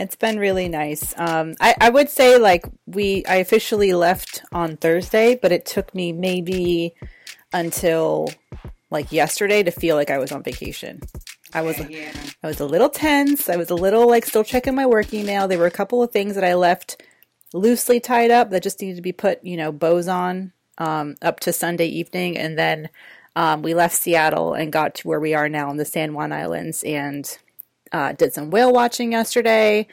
It's been really nice. Um, I, I would say like we I officially left on Thursday, but it took me maybe until like yesterday to feel like I was on vacation. I was yeah. I was a little tense. I was a little like still checking my work email. There were a couple of things that I left loosely tied up that just needed to be put, you know, bows on um, up to Sunday evening, and then um, we left Seattle and got to where we are now in the San Juan Islands, and uh, did some whale watching yesterday.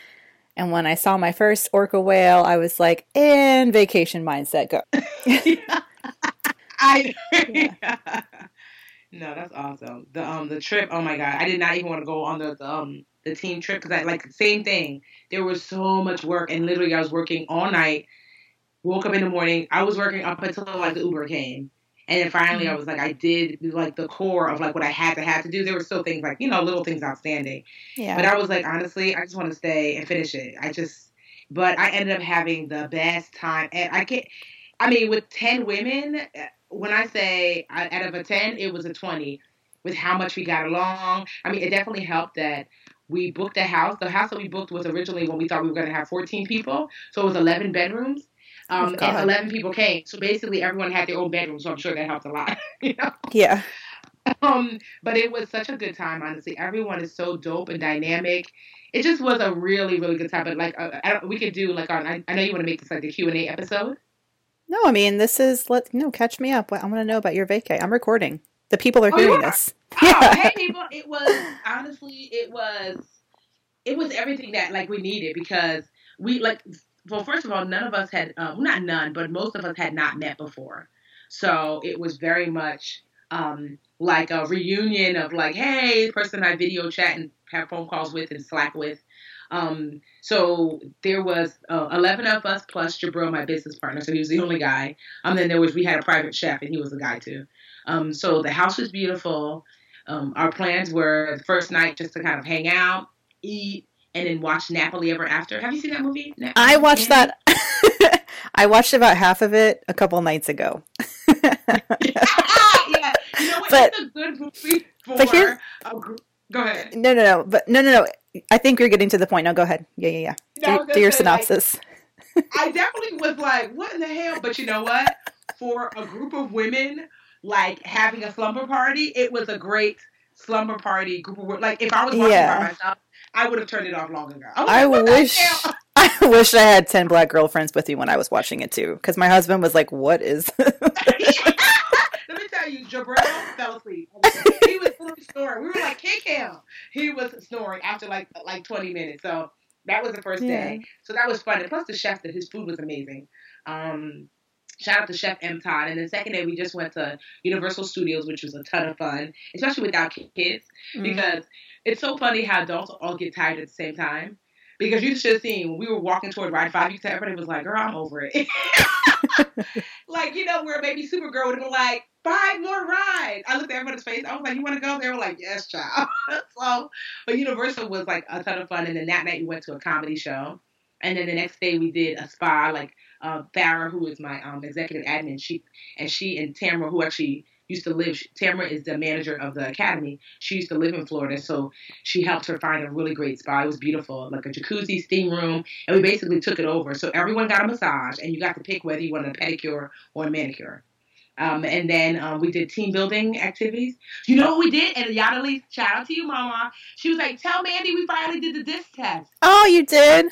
And when I saw my first orca whale, I was like, in vacation mindset, go. I yeah. No, that's awesome. The um the trip, oh my god. I did not even want to go on the, the um the team trip because I like same thing. There was so much work and literally I was working all night. Woke up in the morning. I was working up until like the Uber came. And then finally, mm-hmm. I was like, I did like the core of like what I had to have to do. There were still things like you know little things outstanding. Yeah. But I was like, honestly, I just want to stay and finish it. I just, but I ended up having the best time, and I can't. I mean, with ten women, when I say out of a ten, it was a twenty. With how much we got along, I mean, it definitely helped that we booked a house. The house that we booked was originally when we thought we were going to have 14 people, so it was 11 bedrooms. Um, oh, and 11 people came. So basically, everyone had their own bedroom. So I'm sure that helped a lot. you know? Yeah. Um, but it was such a good time, honestly. Everyone is so dope and dynamic. It just was a really, really good time. But like, uh, we could do like on. I, I know you want to make this like the Q and A episode. No, I mean this is let no catch me up. I want to know about your vacay. I'm recording. The people are oh, hearing this. Oh, yeah. hey people! It was honestly, it was, it was everything that like we needed because we like well, first of all, none of us had, um, not none, but most of us had not met before. So it was very much um, like a reunion of like, hey, person I video chat and have phone calls with and Slack with. Um, so there was uh, 11 of us plus Jabril, my business partner. So he was the only guy. Um, then there was, we had a private chef and he was a guy too. Um, so the house was beautiful. Um, our plans were the first night just to kind of hang out, eat, and then watch Nappily Ever After. Have you seen that movie? I watched that. I watched about half of it a couple nights ago. yeah, yeah. You know what? But, it's a good movie for but here, Go ahead. No, no, no. But no, no, no. I think you're getting to the point. No, go ahead. Yeah, yeah, yeah. Do, do your synopsis. Like, I definitely was like, what in the hell? But you know what? For a group of women, like having a slumber party, it was a great slumber party group of like if I was watching yeah. by myself, I would have turned it off long ago. I, I wish I wish I had ten black girlfriends with you when I was watching it too, because my husband was like, "What is?" Let me tell you, Jabril fell asleep. He was snoring. We were like, "Kick him!" He was snoring after like like twenty minutes. So that was the first yeah. day. So that was fun. And plus, the chef, that his food was amazing. Um, shout out to Chef M Todd. And the second day, we just went to Universal Studios, which was a ton of fun, especially without kids, mm-hmm. because it's so funny how adults all get tired at the same time. Because you should have seen when we were walking toward ride five, you said everybody was like, "Girl, I'm over it." like you know, where maybe Supergirl would have been like, five more rides. I looked at everybody's face. I was like, "You want to go?" They were like, "Yes, child." so, but Universal was like a ton of fun. And then that night we went to a comedy show, and then the next day we did a spa. Like uh, Farah, who is my um, executive admin, she and she and Tamara, who actually used to live. Tamara is the manager of the academy. She used to live in Florida, so she helped her find a really great spa. It was beautiful, like a jacuzzi, steam room, and we basically took it over. So everyone got a massage, and you got to pick whether you wanted a pedicure or a manicure. Um, and then um, we did team building activities. You know what we did? And Yadali, shout out to you, Mama. She was like, "Tell Mandi we finally did the disc test." Oh, you did?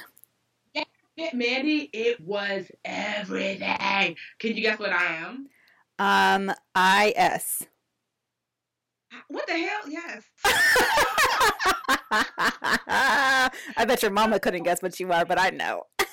Yeah, Mandi, it was everything. Can you guess what I am? Um, I S. What the hell? Yes. I bet your mama couldn't guess what you are, but I know. oh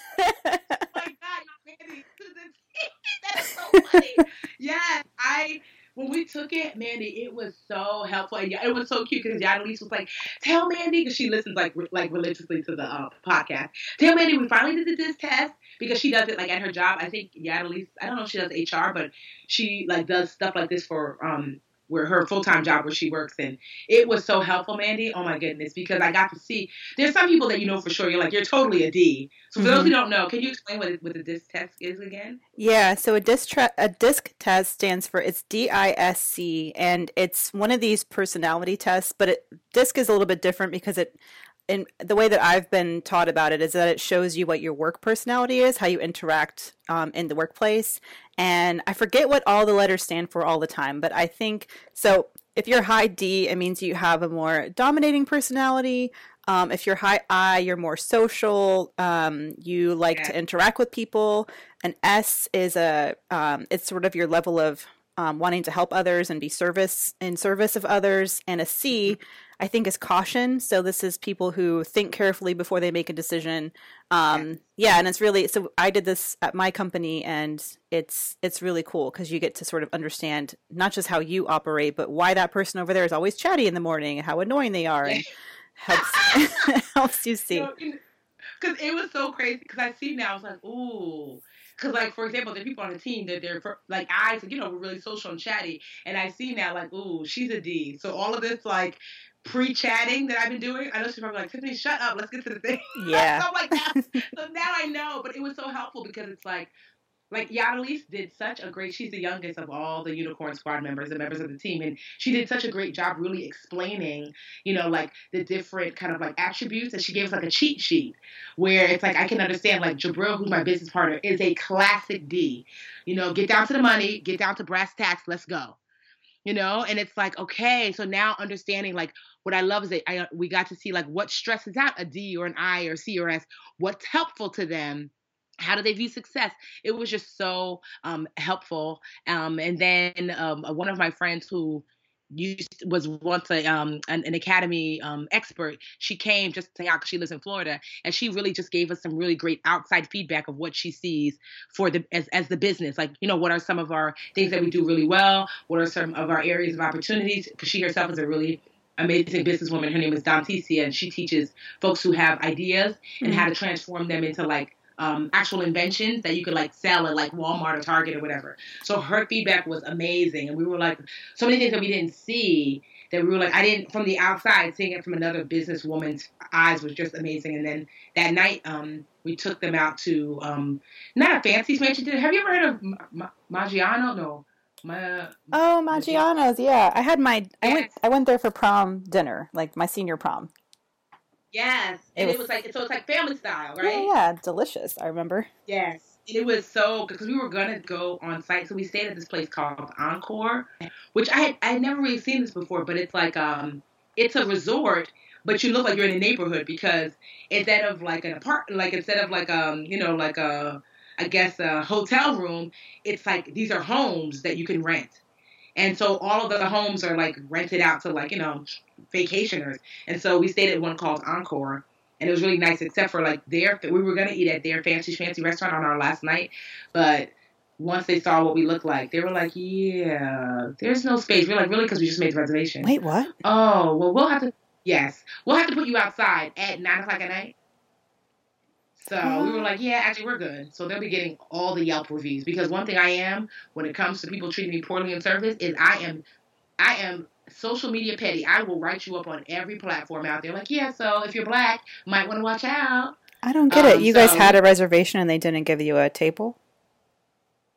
my God, Mandi, that is so funny. yes, I when we took it, Mandi, it was so helpful. And it was so cute because Yadalise was like, "Tell Mandi," because she listens like like religiously to the uh, podcast. Tell Mandi we finally did this test because she does it like at her job. I think Yadalise, I don't know if she does HR, but she like does stuff like this for um where her full time job where she works in. It was so helpful, Mandi. Oh my goodness, because I got to see. There's some people that you know for sure. You're like you're totally a D. So for mm-hmm. those who don't know, can you explain what what the DISC test is again? Yeah, so a disc tra- a disc test stands for it's D I S C, and it's one of these personality tests. But it, disc is a little bit different because it and the way that I've been taught about it is that it shows you what your work personality is, how you interact um, in the workplace. And I forget what all the letters stand for all the time, but I think so. If you're high D, it means you have a more dominating personality. Um, if you're high I, you're more social. Um, you like yeah. to interact with people. An S is a um, it's sort of your level of um, wanting to help others and be service in service of others. And a C I think is caution. So this is people who think carefully before they make a decision. Um, yeah, and it's really so. I did this at my company, and it's it's really cool because you get to sort of understand not just how you operate, but why that person over there is always chatty in the morning, and how annoying they are, and helps helps you see. Because it was so crazy. Because I see now, I was like, ooh. Because, like, for example, the people on the team that they're, like, I, you know, we're really social and chatty. And I see now, like, ooh, she's a D. So all of this, like, pre-chatting that I've been doing. I know she's probably like, Tiffany, shut up. Let's get to the thing. Yeah. so I'm like, that's so now I know, but it was so helpful because it's like, like Yadalise did such a great. She's the youngest of all the Unicorn Squad members and members of the team, and she did such a great job really explaining, you know, like the different kind of like attributes. And she gave us like a cheat sheet where it's like I can understand like Jabril, who's my business partner, is a classic D. You know, get down to the money, get down to brass tacks, let's go you know and it's like okay so now understanding like what i love is that I, we got to see like what stresses out a d or an i or c or s what's helpful to them how do they view success? It was just so um, helpful um, and then um, one of my friends who used was once a um an, an academy um expert. She came just to out she lives in florida and she really just gave us some really great outside feedback of what she sees for the as, as the business. Like you know what are some of our things that we do really well? what are some of our areas of opportunities? Because she herself is a really amazing businesswoman. Her name is Danticia and she teaches folks who have ideas and mm-hmm. how to transform them into like um, actual inventions that you could like sell at like Walmart or Target or whatever. So her feedback was amazing, and we were like so many things that we didn't see that we were like I didn't from the outside seeing it from another businesswoman's eyes was just amazing. And then that night, um, we took them out to um, not a fancy mansion. Have you ever heard of Ma- Maggiano? No. My, oh, Maggiano's, yeah. I had my I went I went there for prom dinner, like my senior prom. Yes, and it was, it was like so it's like family style, right? Yeah, yeah, delicious. I remember. Yes, it was so because we were gonna go on site, so we stayed at this place called Encore, which I had I had never really seen this before, but it's like um it's a resort, but you look like you're in a neighborhood because instead of like an apartment, like instead of like um you know like a I guess a hotel room, it's like these are homes that you can rent. And so all of the homes are like rented out to like, you know, vacationers. And so we stayed at one called Encore and it was really nice except for like their we were gonna eat at their fancy fancy restaurant on our last night, but once they saw what we looked like, they were like, "Yeah, there's no space." We're like, "Really?" Because we just made the reservation. Wait, what? Oh, well, we'll have to. Yes, we'll have to put you outside at nine o'clock at night. So we were like, yeah, actually, we're good. So they'll be getting all the Yelp reviews because one thing I am when it comes to people treating me poorly in service is I am, I am social media petty. I will write you up on every platform out there. Like, yeah, so if you're black, might want to watch out. I don't get um, it. You so, guys had a reservation and they didn't give you a table.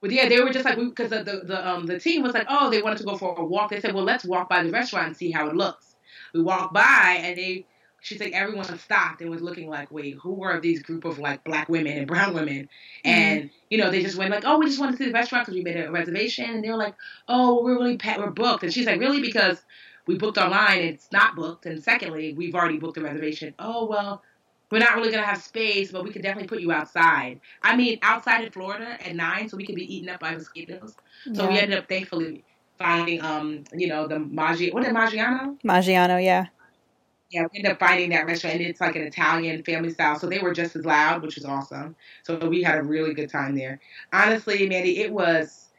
But yeah, they were just like because the, the the um the team was like, oh, they wanted to go for a walk. They said, well, let's walk by the restaurant and see how it looks. We walked by and they she's like everyone stopped and was looking like, wait, who are these group of like black women and brown women? Mm-hmm. And you know, they just went like, oh, we just want to see the restaurant because we made a reservation, and they were like, oh, we're really pa- we're booked, and she's like, really because we booked online and it's not booked, and secondly, we've already booked the reservation. Oh well. We're not really gonna have space, but we could definitely put you outside. I mean, outside in Florida at nine, so we could be eaten up by mosquitoes. So yeah. we ended up thankfully finding, um, you know, the Maggi. What is Maggiano? Maggiano, yeah yeah, we ended up finding that restaurant, and it's like an Italian family style. So they were just as loud, which was awesome. So we had a really good time there. Honestly, Mandi, it was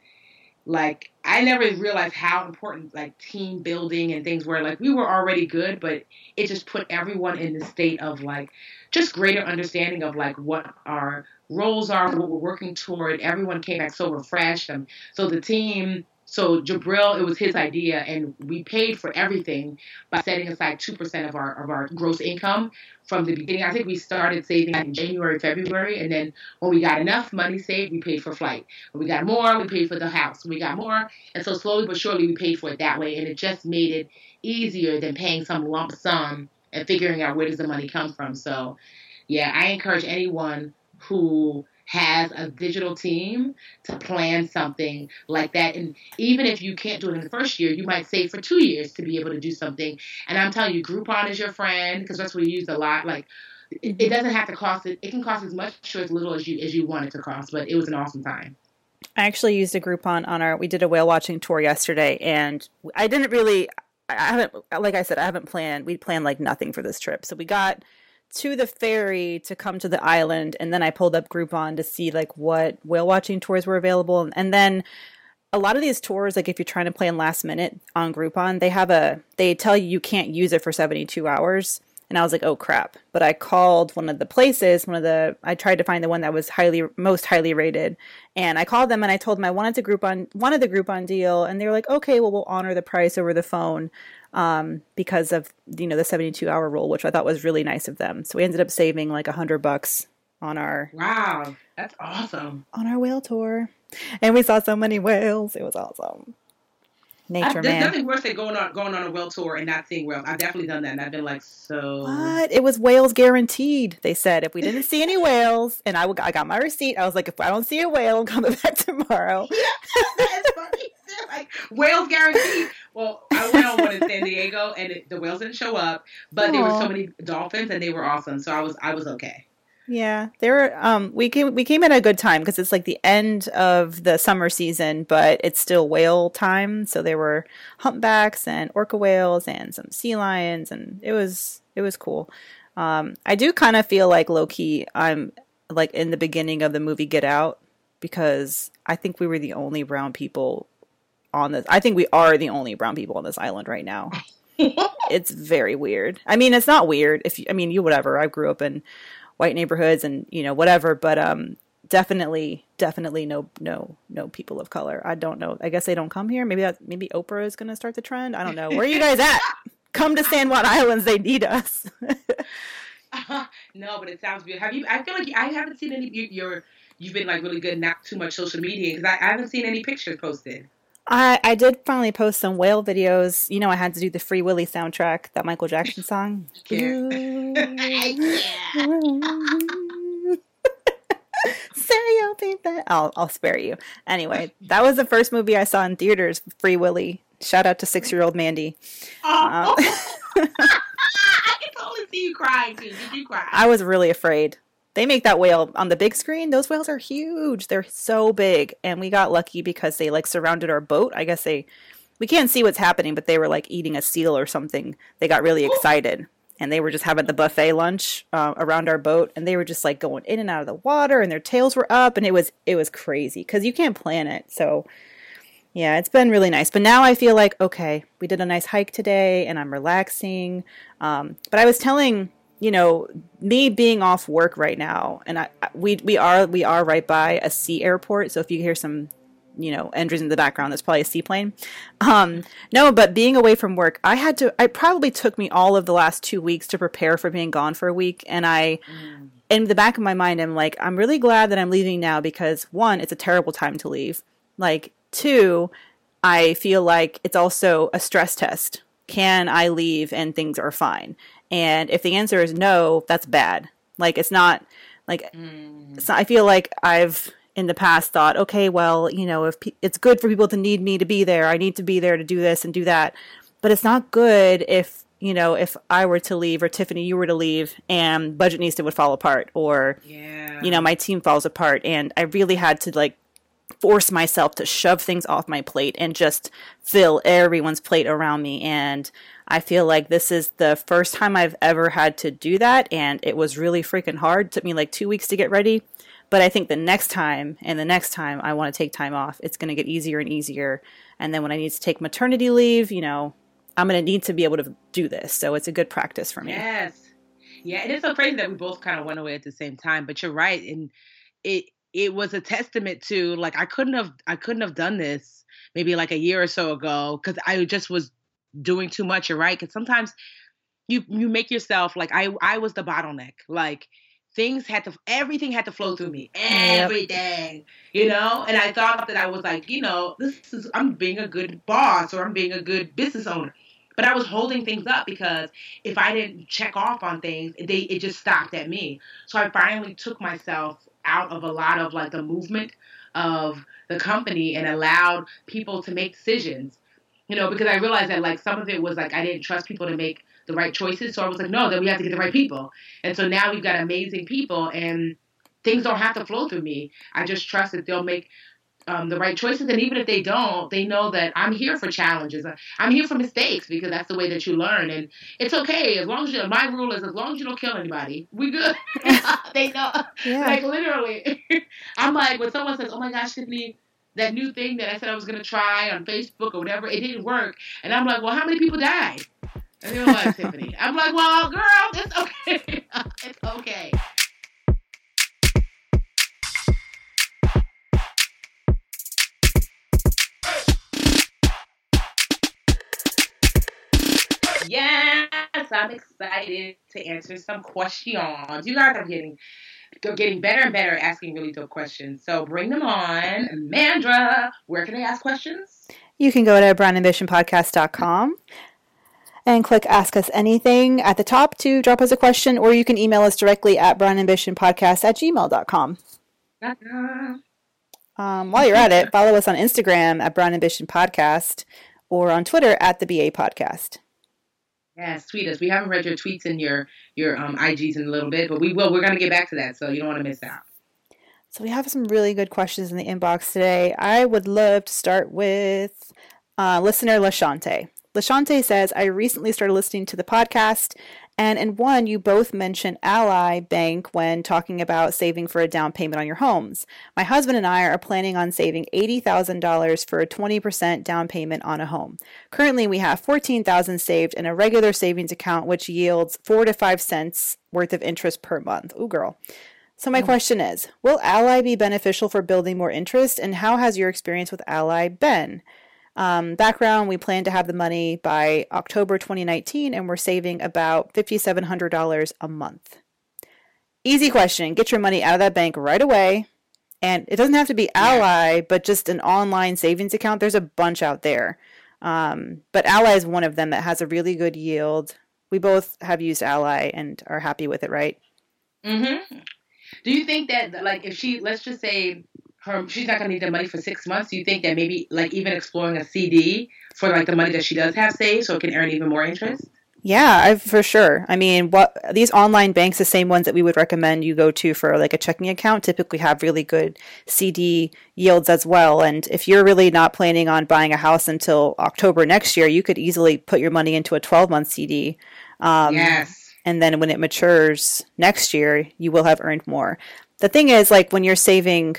like I never realized how important like team building and things were. Like we were already good, but it just put everyone in the state of like just greater understanding of like what our roles are, what we're working toward. Everyone came back so refreshed. and so the team so Jabril, it was his idea, and we paid for everything by setting aside two percent of our of our gross income from the beginning. I think we started saving in January, February, and then when we got enough money saved, we paid for flight. When we got more, we paid for the house. When we got more, and so slowly but surely we paid for it that way, and it just made it easier than paying some lump sum and figuring out where does the money come from. So, yeah, I encourage anyone who has a digital team to plan something like that. And even if you can't do it in the first year, you might save for two years to be able to do something. And I'm telling you, Groupon is your friend because that's what we use a lot. Like it, it doesn't have to cost it. It can cost as much or as little as you as you want it to cost. But it was an awesome time. I actually used a Groupon on our. We did a whale watching tour yesterday, and I didn't really. I haven't, like I said, I haven't planned. We planned like nothing for this trip, so we got to the ferry to come to the island and then I pulled up Groupon to see like what whale watching tours were available. And then a lot of these tours like if you're trying to plan last minute on Groupon they have a they tell you you can't use it for 72 hours and I was like oh crap but I called one of the places one of the I tried to find the one that was highly most highly rated and I called them and I told them I wanted to group Groupon wanted the Groupon deal and they were like okay well we'll honor the price over the phone um, because of you know the 72 hour rule, which I thought was really nice of them. So we ended up saving like a hundred bucks on our wow, that's awesome on our whale tour, and we saw so many whales. It was awesome. Nature I, there's man. nothing worse than going on going on a whale tour and not seeing whales. I've definitely done that, and I've been like, so what? It was whales guaranteed. They said if we didn't see any whales, and I, would, I got my receipt. I was like, if I don't see a whale, I'm coming back tomorrow. Yeah, that's funny. like whales guaranteed. Well, I went on one in San Diego, and it, the whales didn't show up, but Aww. there were so many dolphins, and they were awesome. So I was I was okay. Yeah, there were. Um, we came we came at a good time because it's like the end of the summer season, but it's still whale time. So there were humpbacks and orca whales and some sea lions, and it was it was cool. Um, I do kind of feel like low key. I'm like in the beginning of the movie Get Out because I think we were the only brown people on this. I think we are the only brown people on this island right now. it's very weird. I mean, it's not weird if you, I mean, you whatever. I grew up in white neighborhoods and, you know, whatever, but um definitely definitely no no no people of color. I don't know. I guess they don't come here. Maybe that maybe Oprah is going to start the trend. I don't know. Where are you guys at? come to San Juan Islands. They need us. uh, no, but it sounds good. Have you I feel like I haven't seen any you, you're you've been like really good not too much social media I, I haven't seen any pictures posted. I I did finally post some whale videos. You know, I had to do the Free Willy soundtrack, that Michael Jackson song. Say you'll be there. I'll I'll spare you. Anyway, that was the first movie I saw in theaters. Free Willy. Shout out to six year old Mandi. Oh. Um, I can totally see you crying too. Did you cry? I was really afraid they make that whale on the big screen. Those whales are huge. They're so big. And we got lucky because they like surrounded our boat. I guess they we can't see what's happening, but they were like eating a seal or something. They got really excited. And they were just having the buffet lunch uh, around our boat, and they were just like going in and out of the water, and their tails were up, and it was it was crazy because you can't plan it. So, yeah, it's been really nice. But now I feel like okay, we did a nice hike today, and I'm relaxing. Um, but I was telling you know, me being off work right now, and I, we we are we are right by a sea airport. So if you hear some, you know, engines in the background, that's probably a seaplane. Um, no, but being away from work, I had to. It probably took me all of the last two weeks to prepare for being gone for a week, and I. Mm. In the back of my mind, I'm like, I'm really glad that I'm leaving now because one, it's a terrible time to leave. Like, two, I feel like it's also a stress test. Can I leave and things are fine? And if the answer is no, that's bad. Like it's not like Mm. so I feel like I've in the past thought, okay, well, you know, if pe- it's good for people to need me to be there, I need to be there to do this and do that. But it's not good if, you know, if I were to leave or Tiffany, you were to leave and Budgetnista would fall apart or, Yeah. you know, my team falls apart. And I really had to like force myself to shove things off my plate and just fill everyone's plate around me. And I feel like this is the first time I've ever had to do that. And it was really freaking hard. It took me like two weeks to get ready. But I think the next time and the next time I want to take time off, it's going to get easier and easier. And then when I need to take maternity leave, you know, I'm going to need to be able to do this. So it's a good practice for me. Yes. Yeah, it's so crazy that we both kind of went away at the same time. But you're right, and it it was a testament to like I couldn't have I couldn't have done this maybe like a year or so ago because I just was doing too much. You're right, because sometimes you you make yourself like I I was the bottleneck. Like things had to everything had to flow through me everything you know and i thought that i was like you know this is i'm being a good boss or i'm being a good business owner but i was holding things up because if i didn't check off on things they it just stopped at me so i finally took myself out of a lot of like the movement of the company and allowed people to make decisions. You know because i realized that like some of it was like i didn't trust people to make the right choices so i was like no then we have to get the right people. And so now we've got amazing people and things don't have to flow through me. I just trust that they'll make um, the right choices. And even if they don't they know that i'm here for challenges. I'm here for mistakes because that's the way that you learn. And it's okay. As long as you my rule is as long as you don't kill anybody we good. They know. Yeah. like literally. I'm like when someone says oh my gosh tiffany that new thing that i said i was going to try on facebook or whatever it didn't work. And i'm like well how many people died? And they're like tiffany. I'm like well girl it's okay. It's okay Yes, I'm excited to answer some questions. You guys are getting getting better and better at asking really dope questions. So bring them on. Mandra, where can they ask questions? You can go to brownambitionpodcast.com and click Ask Us Anything at the top to drop us a question, or you can email us directly at brownambitionpodcast at gmail.com. Um, while you're at it, follow us on Instagram at Brown Ambition Podcast or on Twitter at the BA Podcast. Yes, tweet us. We haven't read your tweets and your your um, IGs in a little bit, but we will. We're gonna get back to that, so you don't want to miss out. So we have some really good questions in the inbox today. I would love to start with uh, listener Lashante. Lashante says, I recently started listening to the podcast, and in one, you both mention Ally Bank when talking about saving for a down payment on your homes. My husband and I are planning on saving $80,000 for a 20% down payment on a home. Currently, we have $14,000 saved in a regular savings account, which yields 4 to 5 cents worth of interest per month. Ooh, girl. So my mm. question is, will Ally be beneficial for building more interest and how has your experience with Ally been? Um, background, we plan to have the money by October 2019 and we're saving about $5,700 a month. Easy question. Get your money out of that bank right away. And it doesn't have to be Ally, but just an online savings account. There's a bunch out there. Um, but Ally is one of them that has a really good yield. We both have used Ally and are happy with it, right? Mm-hmm. Do you think that, like, if she, let's just say, her, she's not gonna need the money for six months. Do you think that maybe, like, even exploring a CD for like the money that she does have saved, so it can earn even more interest? Yeah, I, for sure. I mean, what these online banks, the same ones that we would recommend you go to for like a checking account, typically have really good CD yields as well. And if you're really not planning on buying a house until October next year, you could easily put your money into a 12 month CD. Um, yes. And then when it matures next year, you will have earned more. The thing is, like when you're saving,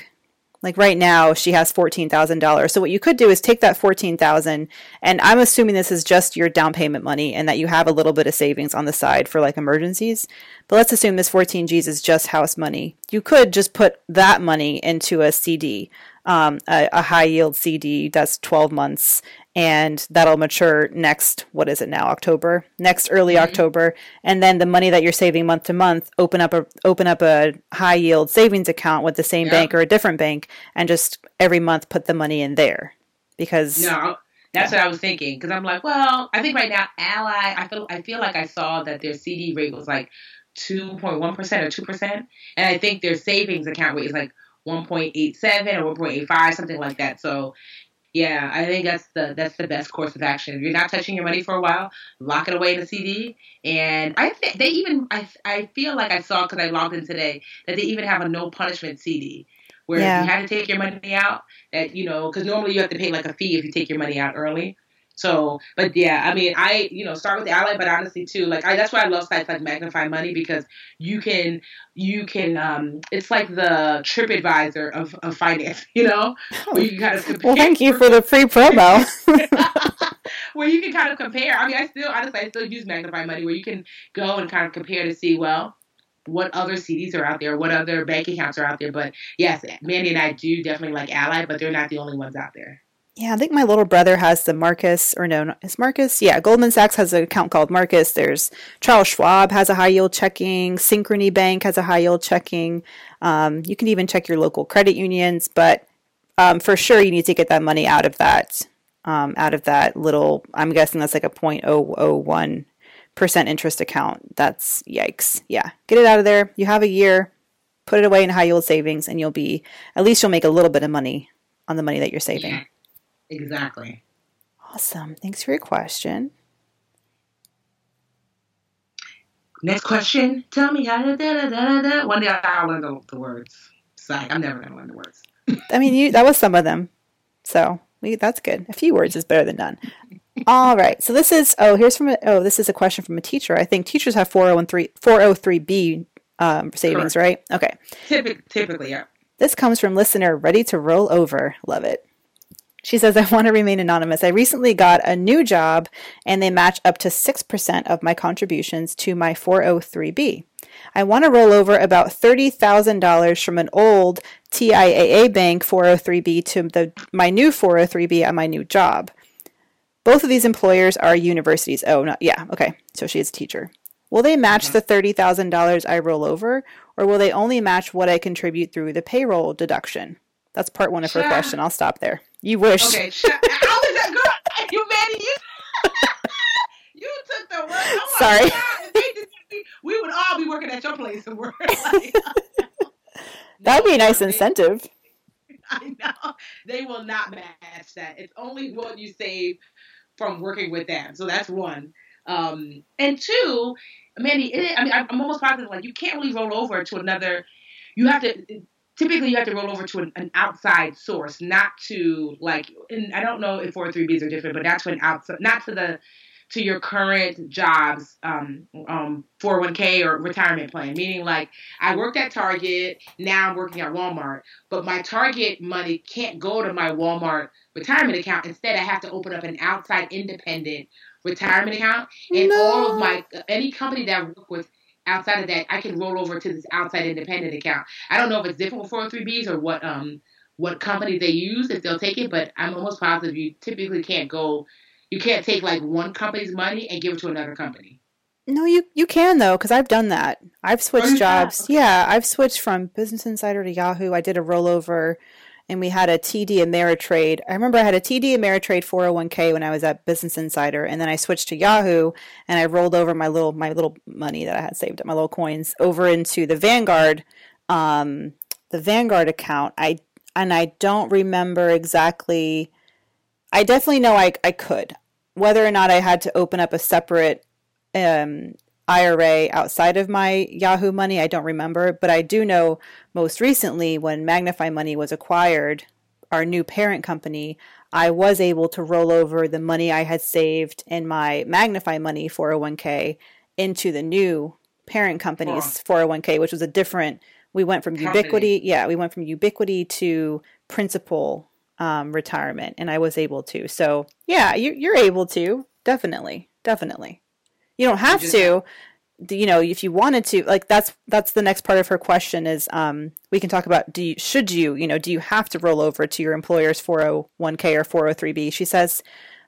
like right now, she has fourteen thousand dollars. So what you could do is take that fourteen thousand, and I'm assuming this is just your down payment money, and that you have a little bit of savings on the side for like emergencies. But let's assume this fourteen G's is just house money. You could just put that money into a CD, um, a, a high yield CD that's twelve months, and that'll mature next what is it now october next early Mhm. october and then the money that you're saving month to month open up a open up a high yield savings account with the same Yeah. bank or a different bank and just every month put the money in there because No, That's what I was thinking because I'm like, well, I think right now Ally, I feel I feel like I saw that their CD rate was like 2.1 percent or two percent, and I think their savings account rate is like 1.87 or 1.85, something like that. So yeah, I think that's the that's the best course of action. If you're not touching your money for a while, lock it away in a CD. And I think they even I I feel like I saw because I logged in today that they even have a no punishment CD where yeah. if you had to take your money out, that you know, because normally you have to pay like a fee if you take your money out early. So, but yeah, I mean, I you know start with the ally, but honestly too, like I, that's why I love sites like Magnify Money because you can you can um it's like the TripAdvisor of, of finance, you know, where you kind of compare. Well, thank you for the free promo. where you can kind of compare. I mean, I still honestly I still use Magnify Money where you can go and kind of compare to see well what other CDs are out there, what other bank accounts are out there. But yes, Mandi and I do definitely like Ally, but they're not the only ones out there. Yeah, I think my little brother has the Marcus, or no, is Marcus? Yeah, Goldman Sachs has an account called Marcus. There's Charles Schwab has a high yield checking. Synchrony Bank has a high yield checking. Um, you can even check your local credit unions, but um, for sure you need to get that money out of that, um, out of that little. I'm guessing that's like a 0.001 percent interest account. That's yikes. Yeah, get it out of there. You have a year. Put it away in high yield savings, and you'll be at least you'll make a little bit of money on the money that you're saving. Yeah. Exactly. Awesome. Thanks for your question. Next question. Tell me how to da da da da. One day I'll learn the, the words. Sorry, I'm never gonna learn the words. I mean, you that was some of them, so we, that's good. A few words is better than none. All right. So this is oh here's from a, oh this is a question from a teacher. I think teachers have 403 403b um, savings, Correct. right? Okay. Typically, typically, yeah. This comes from listener ready to roll over. Love it. She says, I want to remain anonymous. I recently got a new job and they match up to 6% of my contributions to my 403b. I want to roll over about $30,000 from an old TIAA bank 403b to the, my new 403b at my new job. Both of these employers are universities. Oh, not, yeah, okay. So she is a teacher. Will they match mm-hmm. the $30,000 I roll over, or will they only match what I contribute through the payroll deduction? That's part one of her question. I'll stop there. You wish. Okay. How is that girl? You man, you you took the word. Oh Sorry. we would all be working at your place of work. Like, That'd be a nice incentive. I know. They will not match that. It's only what you save from working with them. So that's one. Um, and two, Mandi, it, I mean, I'm almost positive like you can't really roll over to another. You have to typically you have to roll over to an, an, outside source, not to like. And I don't know if 403bs are different, but not to an outside, not to the to your current job's um, um, 401k or retirement plan. Meaning, like, I worked at Target, now I'm working at Walmart, but my Target money can't go to my Walmart retirement account. Instead, I have to open up an outside independent retirement account. And no. all of my, any company that I work with outside of that, I can roll over to this outside independent account. I don't know if it's different with 403bs or what um what company they use if they'll take it, but I'm almost positive you typically can't go you can't take like one company's money and give it to another company. No, you you can though, because I've done that. I've switched jobs. Okay. Yeah, I've switched from Business Insider to Yahoo. I did a rollover and we had a TD Ameritrade. I remember I had a TD Ameritrade 401k when I was at Business Insider, and then I switched to Yahoo, and I rolled over my little my little money that I had saved, up, my little coins, over into the Vanguard, um, the Vanguard account. I and I don't remember exactly. I definitely know I I could. Whether or not I had to open up a separate um, IRA outside of my Yahoo money. I don't remember, but I do know most recently when Magnify Money was acquired, our new parent company, I was able to roll over the money I had saved in my Magnify Money 401k into the new parent company's 401k, which was a different. We went from company. Ubiquity, yeah, we went from Ubiquity to Principal um, retirement, and I was able to. So yeah, you, you're able to definitely, definitely. You don't have you to. You know, if you wanted to, like that's that's the next part of her question is um, we can talk about do you should you, you know, do you have to roll over to your employer's 401k or 403b? She says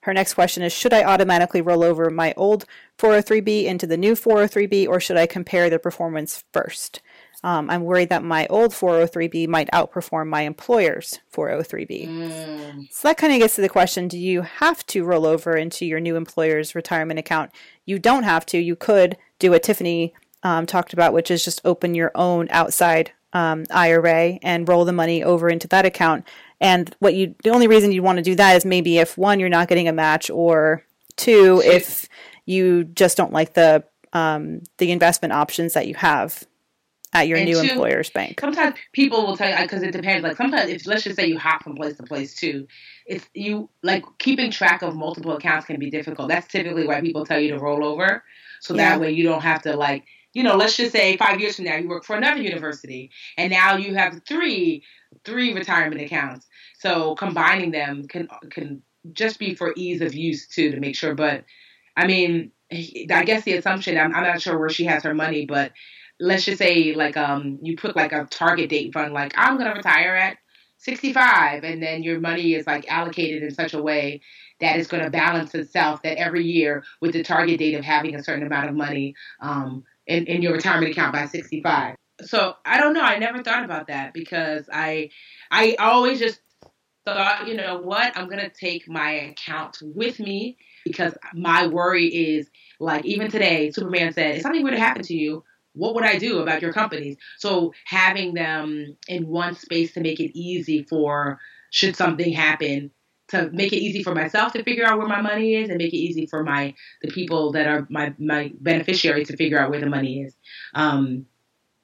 her next question is should I automatically roll over my old 403b into the new 403b or should I compare their performance first? Um, I'm worried that my old 403b might outperform my employer's 403b. Mm. So that kind of gets to the question do you have to roll over into your new employer's retirement account? You don't have to. You could do what Tiffany um, talked about, which is just open your own outside um, IRA and roll the money over into that account. And what you, the only reason you'd want to do that is maybe if one, you're not getting a match, or two, if you just don't like the um, the investment options that you have at your and new two, employer's bank. Sometimes people will tell you because it depends. Like sometimes, if let's just say you hop from place to place too, it's you like keeping track of multiple accounts can be difficult. That's typically why people tell you to roll over, so yeah. that way you don't have to like you know, let's just say five years from now you work for another university and now you have three three retirement accounts. So combining them can can just be for ease of use too to make sure. But I mean, I guess the assumption I'm, I'm not sure where she has her money, but let's just say like um you put like a target date fund, like I'm gonna retire at 65, and then your money is like allocated in such a way that is going to balance itself that every year with the target date of having a certain amount of money um, in, in your retirement account by 65. So I don't know. I never thought about that because I I always just thought, you know what, I'm gonna take my account with me because my worry is like even today, Superman said, if something were to happen to you, what would I do about your companies? So having them in one space to make it easy for should something happen to make it easy for myself to figure out where my money is and make it easy for my the people that are my my beneficiaries to figure out where the money is. Um,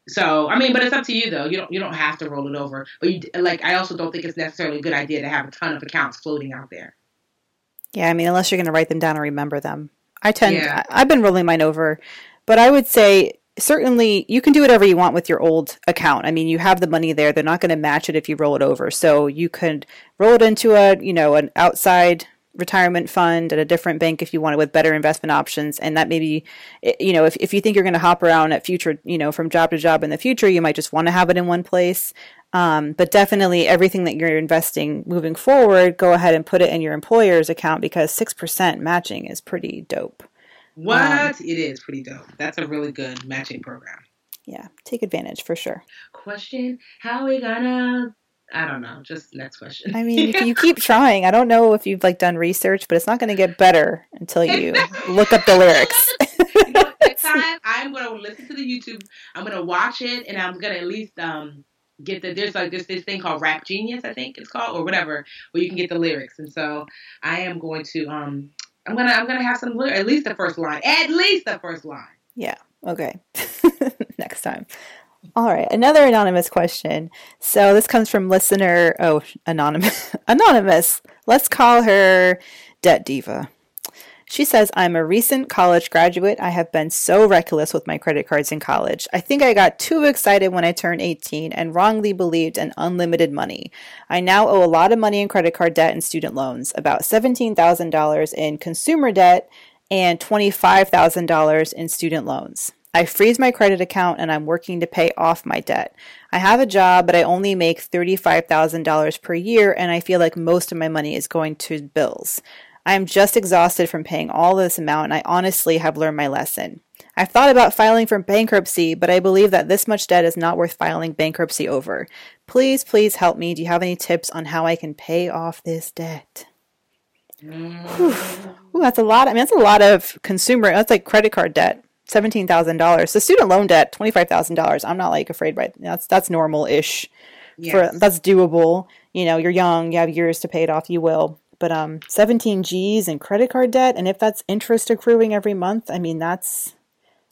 so I mean, but it's up to you though. You don't you don't have to roll it over. But you like I also don't think it's necessarily a good idea to have a ton of accounts floating out there. Yeah, I mean, unless you're going to write them down and remember them. I tend yeah. I've been rolling mine over, but I would say certainly you can do whatever you want with your old account. I mean, you have the money there. They're not going to match it if you roll it over. So you could roll it into a, you know, an outside retirement fund at a different bank if you want it with better investment options. And that maybe, you know, if, if you think you're going to hop around at future, you know, from job to job in the future, you might just want to have it in one place. Um, but definitely everything that you're investing moving forward, go ahead and put it in your employer's account because 6% matching is pretty dope. What? Um, it is pretty dope. That's a really good matching program. Yeah, take advantage for sure. Question: How are we gonna? I don't know. Just next question. I mean, you keep trying. I don't know if you've like done research, but it's not going to get better until you look up the lyrics. you know, next time I'm going to listen to the YouTube. I'm going to watch it, and I'm going to at least um get the there's like this this thing called Rap Genius, I think it's called, or whatever, where you can get the lyrics. And so I am going to um I'm gonna I'm gonna have some at least the first line. At least the first line. Yeah. Okay. Next time. All right. Another anonymous question. So this comes from listener. Oh, anonymous. anonymous. Let's call her Debt Diva. She says, I'm a recent college graduate. I have been so reckless with my credit cards in college. I think I got too excited when I turned 18 and wrongly believed in unlimited money. I now owe a lot of money in credit card debt and student loans, about $17,000 in consumer debt and $25,000 in student loans. I freeze my credit account and I'm working to pay off my debt. I have a job, but I only make $35,000 per year and I feel like most of my money is going to bills. I am just exhausted from paying all this amount, and I honestly have learned my lesson. I've thought about filing for bankruptcy, but I believe that this much debt is not worth filing bankruptcy over. Please, please help me. Do you have any tips on how I can pay off this debt? Mm. Ooh, that's a lot. I mean, that's a lot of consumer. That's like credit card debt, seventeen thousand dollars. The student loan debt, twenty five thousand dollars. I'm not like afraid by that's that's normal ish. Yes. For that's doable. You know, you're young. You have years to pay it off. You will. But um, 17 G's in credit card debt, and if that's interest accruing every month, I mean that's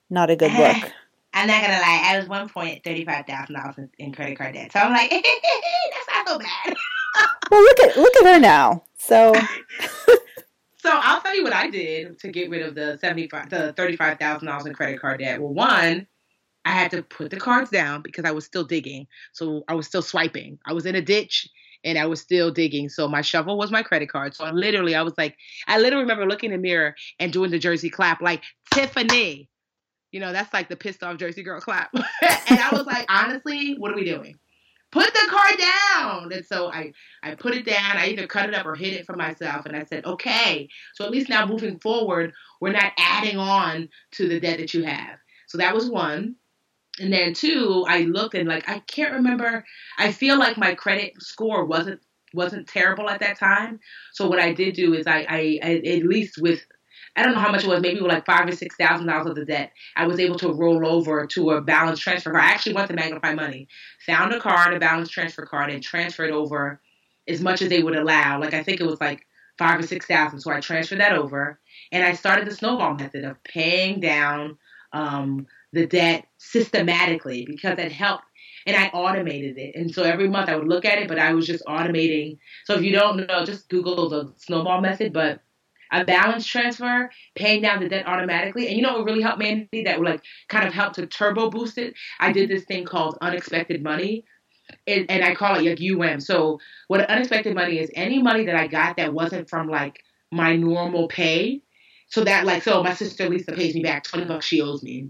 not a good look. I'm not gonna lie, I was one point thirty-five thousand dollars in credit card debt, so I'm like, that's not so bad. well, look at look at her now. So, so I'll tell you what I did to get rid of the seventy-five, the thirty-five thousand dollars in credit card debt. Well, one, I had to put the cards down because I was still digging, so I was still swiping. I was in a ditch and I was still digging. So my shovel was my credit card. So I literally, I was like, I literally remember looking in the mirror and doing the Jersey clap, like Tiffany. You know, that's like the pissed off Jersey girl clap. and I was like, honestly, what are we doing? Put the card down. And so I, I put it down. I either cut it up or hid it for myself. And I said, okay. So at least now moving forward, we're not adding on to the debt that you have. So that was one. And then two, I looked and like I can't remember. I feel like my credit score wasn't wasn't terrible at that time. So what I did do is I, I, I at least with I don't know how much it was, maybe like five or six thousand dollars of the debt. I was able to roll over to a balance transfer card. I actually went to Magnify Money, found a card, a balance transfer card, and transferred over as much as they would allow. Like I think it was like five or six thousand. So I transferred that over, and I started the snowball method of paying down um, the debt systematically because it helped. And I automated it. And so every month I would look at it, but I was just automating. So if you don't know, just Google the snowball method. But a balance transfer, paying down the debt automatically. And you know what really helped me? That would like kind of help to turbo boost it. I did this thing called unexpected money. And, and I call it like UM. So what unexpected money is any money that I got that wasn't from like my normal pay. So that like so my sister Lisa pays me back twenty bucks she owes me.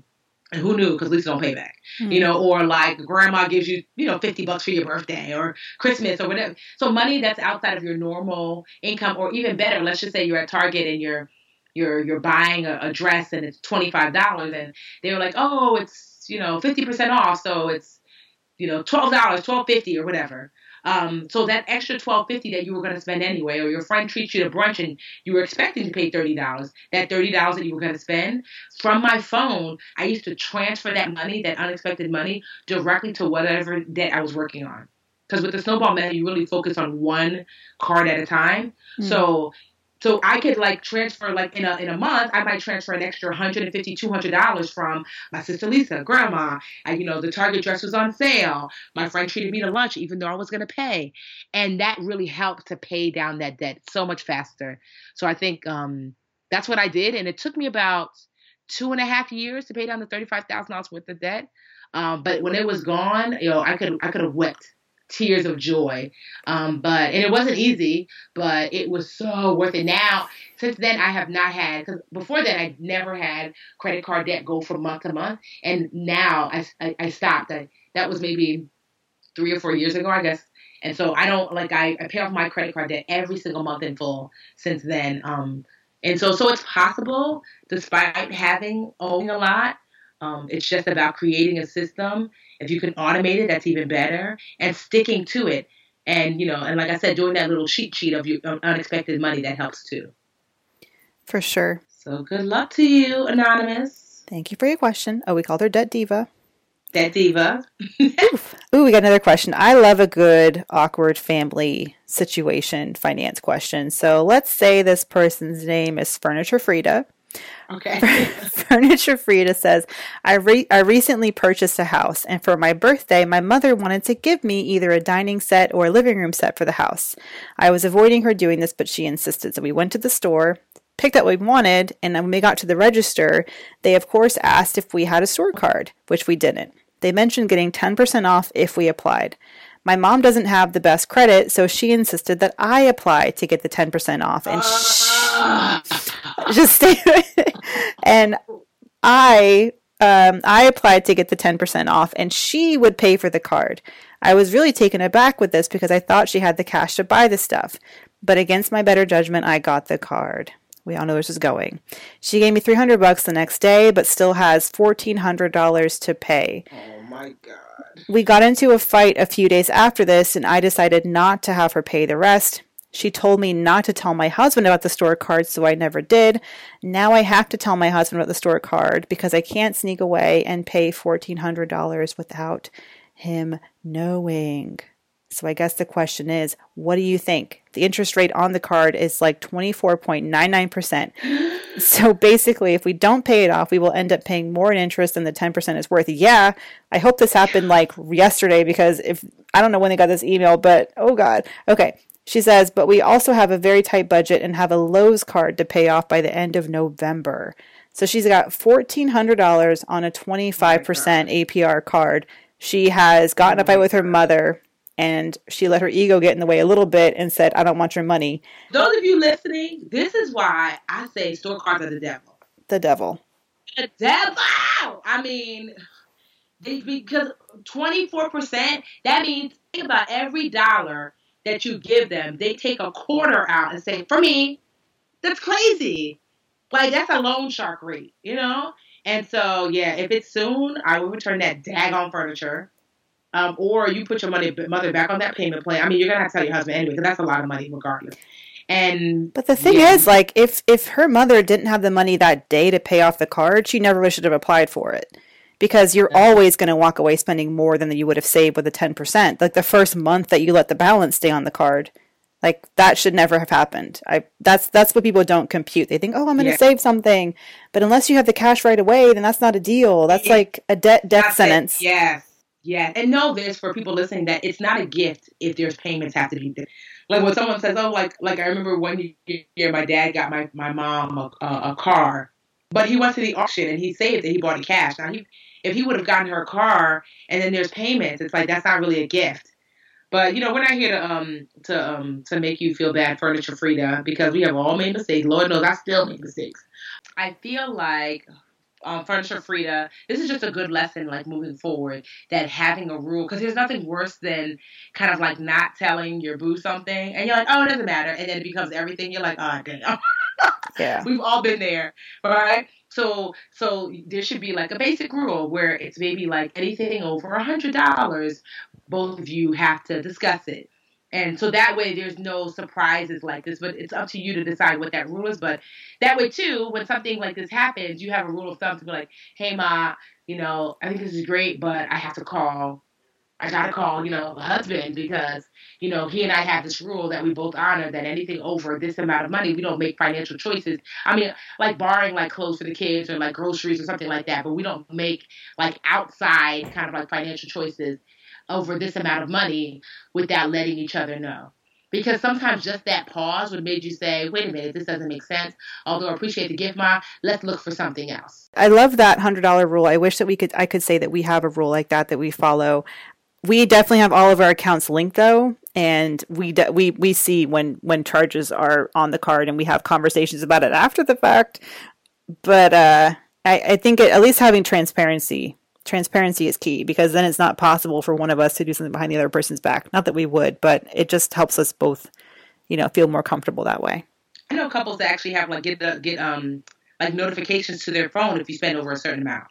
And who knew? Because Lisa don't pay back, mm-hmm. you know, or like grandma gives you, you know, 50 bucks for your birthday or Christmas or whatever. So money that's outside of your normal income, or even better, let's just say you're at Target and you're, you're, you're buying a, a dress and it's $25 and they're like, oh, it's, you know, 50% off. So it's, you know, $12, $12.50 or whatever. Um, so that extra twelve fifty that you were going to spend anyway, or your friend treats you to brunch and you were expecting to pay thirty dollars, that thirty dollars that you were going to spend from my phone, I used to transfer that money, that unexpected money, directly to whatever debt I was working on. Because with the snowball method, you really focus on one card at a time. Mm-hmm. So so I could like transfer like in a in a month, I might transfer an extra 150 200 dollars from my sister Lisa, grandma. I, you know, the Target dress was on sale. My friend treated me to lunch, even though I was gonna pay, and that really helped to pay down that debt so much faster. So I think um, that's what I did, and it took me about two and a half years to pay down the thirty five thousand dollars worth of debt. Um, but when it was gone, you know, I could I could have wept tears of joy. Um, but and it wasn't easy, but it was so worth it. Now, since then, I have not had because before then I never had credit card debt go from month to month, and now I I, I stopped. I, that was maybe three or four years ago, I guess. And so I don't like I, I pay off my credit card debt every single month in full since then. Um, and so so it's possible, despite having owing a lot, um, it's just about creating a system. If you can automate it, that's even better. And sticking to it. And, you know, and like I said, doing that little cheat sheet of your unexpected money, that helps too. For sure. So good luck to you, Anonymous. Thank you for your question. Oh, we called her Debt Diva. Debt Diva. Ooh, we got another question. I love a good awkward family situation finance question. So let's say this person's name is Furniture Frida. Okay. Furniture Frida says, I, re- I recently purchased a house, and for my birthday, my mother wanted to give me either a dining set or a living room set for the house. I was avoiding her doing this, but she insisted. So we went to the store, picked up what we wanted, and when we got to the register, they of course asked if we had a store card, which we didn't. They mentioned getting 10% off if we applied. My mom doesn't have the best credit, so she insisted that I apply to get the 10% off. And uh-huh. she, just stay and I um, I applied to get the 10% off and she would pay for the card. I was really taken aback with this because I thought she had the cash to buy the stuff. But against my better judgment, I got the card. We all know where this is going. She gave me 300 bucks the next day, but still has $1,400 to pay. Oh my God. We got into a fight a few days after this, and I decided not to have her pay the rest. She told me not to tell my husband about the store card, so I never did. Now I have to tell my husband about the store card because I can't sneak away and pay $1,400 without him knowing. So I guess the question is, what do you think? The interest rate on the card is like 24.99%. so basically, if we don't pay it off, we will end up paying more in interest than the 10% is worth. Yeah, I hope this happened like yesterday because if I don't know when they got this email, but oh god. Okay. She says, but we also have a very tight budget and have a Lowe's card to pay off by the end of November. So she's got $1,400 on a 25% APR card. She has gotten a fight oh with her mother and she let her ego get in the way a little bit and said, I don't want your money. Those of you listening, this is why I say store cards are the devil. The devil. The devil! I mean, because 24%, that means think about every dollar that you give them, they take a quarter out and say, for me, that's crazy. Like, that's a loan shark rate, you know? And so, yeah, if it's soon, I will return that daggone furniture. Um, or you put your money mother back on that payment plan. I mean, you're gonna have to tell your husband anyway, because that's a lot of money regardless. And but the thing yeah. is, like, if if her mother didn't have the money that day to pay off the card, she never should have applied for it because you're yeah. always going to walk away spending more than you would have saved with a 10%. Like the first month that you let the balance stay on the card, like that should never have happened. I that's that's what people don't compute. They think, "Oh, I'm going to yeah. save something." But unless you have the cash right away, then that's not a deal. That's like a debt death sentence. Yes. Yeah. And know this for people listening that it's not a gift if there's payments have to be like when someone says, "Oh, like like I remember one year my dad got my my mom a, a, a car, but he went to the auction and he saved it. He bought it cash. Now he if he would have gotten her a car and then there's payments, it's like that's not really a gift. But you know, we're not here to um to um to make you feel bad, furniture Frida, because we have all made mistakes. Lord knows I still make mistakes. I feel like um, Furniture Frida, this is just a good lesson, like moving forward, that having a rule, because there's nothing worse than kind of like not telling your boo something, and you're like, oh, it doesn't matter, and then it becomes everything. You're like, oh, damn. Yeah. We've all been there, right? So, so there should be like a basic rule where it's maybe like anything over a hundred dollars, both of you have to discuss it. And so that way there's no surprises like this, but it's up to you to decide what that rule is. But that way too, when something like this happens, you have a rule of thumb to be like, hey ma, you know, I think this is great, but I have to call I gotta call, you know, the husband because, you know, he and I have this rule that we both honor that anything over this amount of money, we don't make financial choices. I mean, like borrowing like clothes for the kids or like groceries or something like that, but we don't make like outside kind of like financial choices over this amount of money without letting each other know. Because sometimes just that pause would make you say, wait a minute, this doesn't make sense. Although I appreciate the gift, Ma, let's look for something else. I love that hundred dollar rule. I wish that we could I could say that we have a rule like that that we follow. We definitely have all of our accounts linked though, and we de- we we see when when charges are on the card, and we have conversations about it after the fact. But uh, I, I think it, at least having transparency transparency is key because then it's not possible for one of us to do something behind the other person's back. Not that we would, but it just helps us both, you know, feel more comfortable that way. I know couples that actually have like get the get um like notifications to their phone if you spend over a certain amount.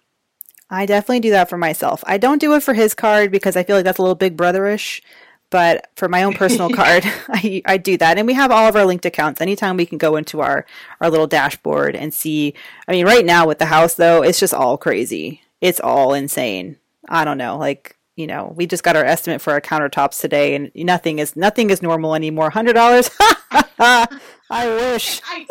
I definitely do that for myself. I don't do it for his card because I feel like that's a little big brotherish. But for my own personal card, I, I do that. And we have all of our linked accounts. Anytime we can go into our, our little dashboard and see. I mean, right now with the house, though, it's just all crazy it's all insane. I don't know, like you know, we just got our estimate for our countertops today, and nothing is nothing is normal anymore. Hundred dollars? I wish. I,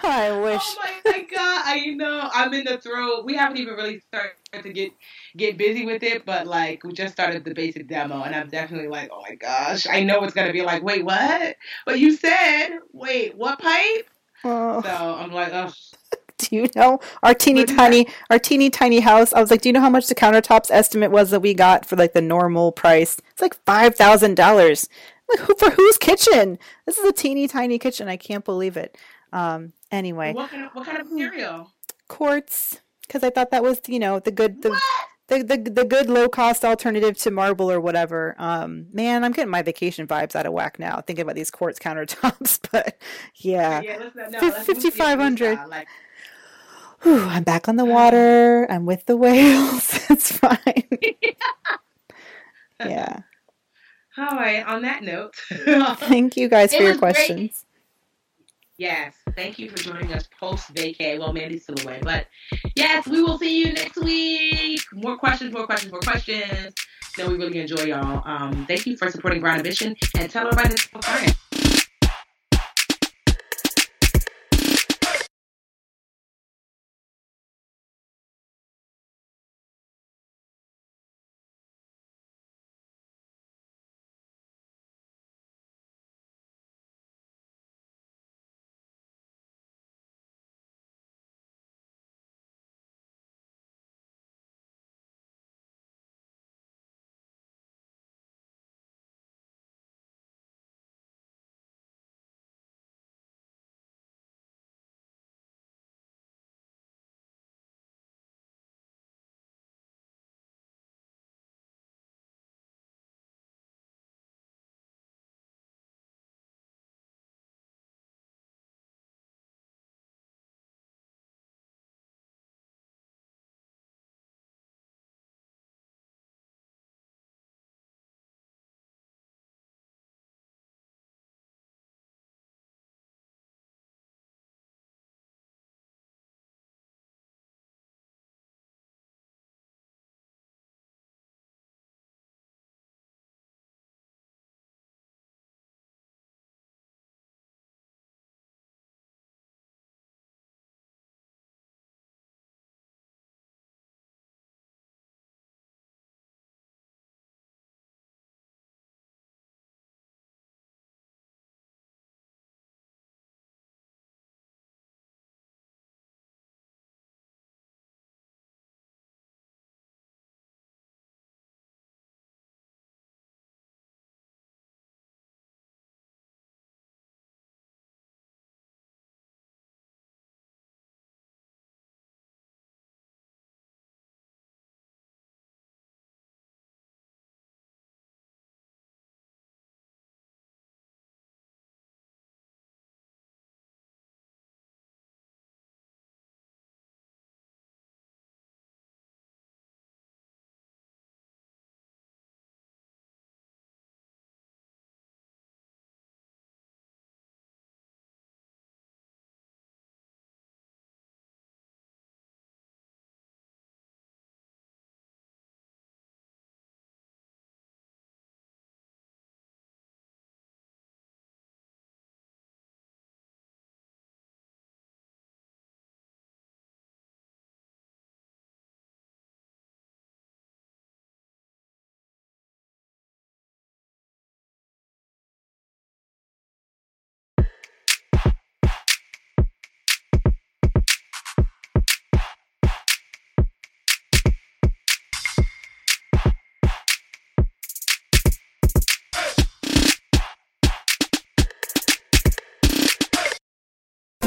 I wish. Oh my, god! I know. I'm in the throw. We haven't even really started to get get busy with it, but like we just started the basic demo, and I'm definitely like, oh my gosh! I know it's gonna be like, wait, what? But you said, wait, what pipe? Oh. So I'm like, oh do you know our teeny tiny our teeny tiny house? I was like, do you know how much the countertops estimate was that we got for like the normal price? It's like five thousand dollars. Like who, for whose kitchen? This is a teeny tiny kitchen. I can't believe it. Um. Anyway. What kind of what kind of material? Quartz, because I thought that was you know the good the. The, the, the good low cost alternative to marble or whatever. Um, man, I'm getting my vacation vibes out of whack now thinking about these quartz countertops. But yeah, yeah no, fifty five hundred. Like whew, I'm back on the water. I'm with the whales. it's fine. yeah. All right. On that note, thank you guys for your questions. Yes, thank you for joining us post vacay. Well, Mandi's still away, but yes, we will see you next week. More questions, more questions, more questions. No, we really enjoy y'all. Um, thank you for supporting Brown Ambition and tell everybody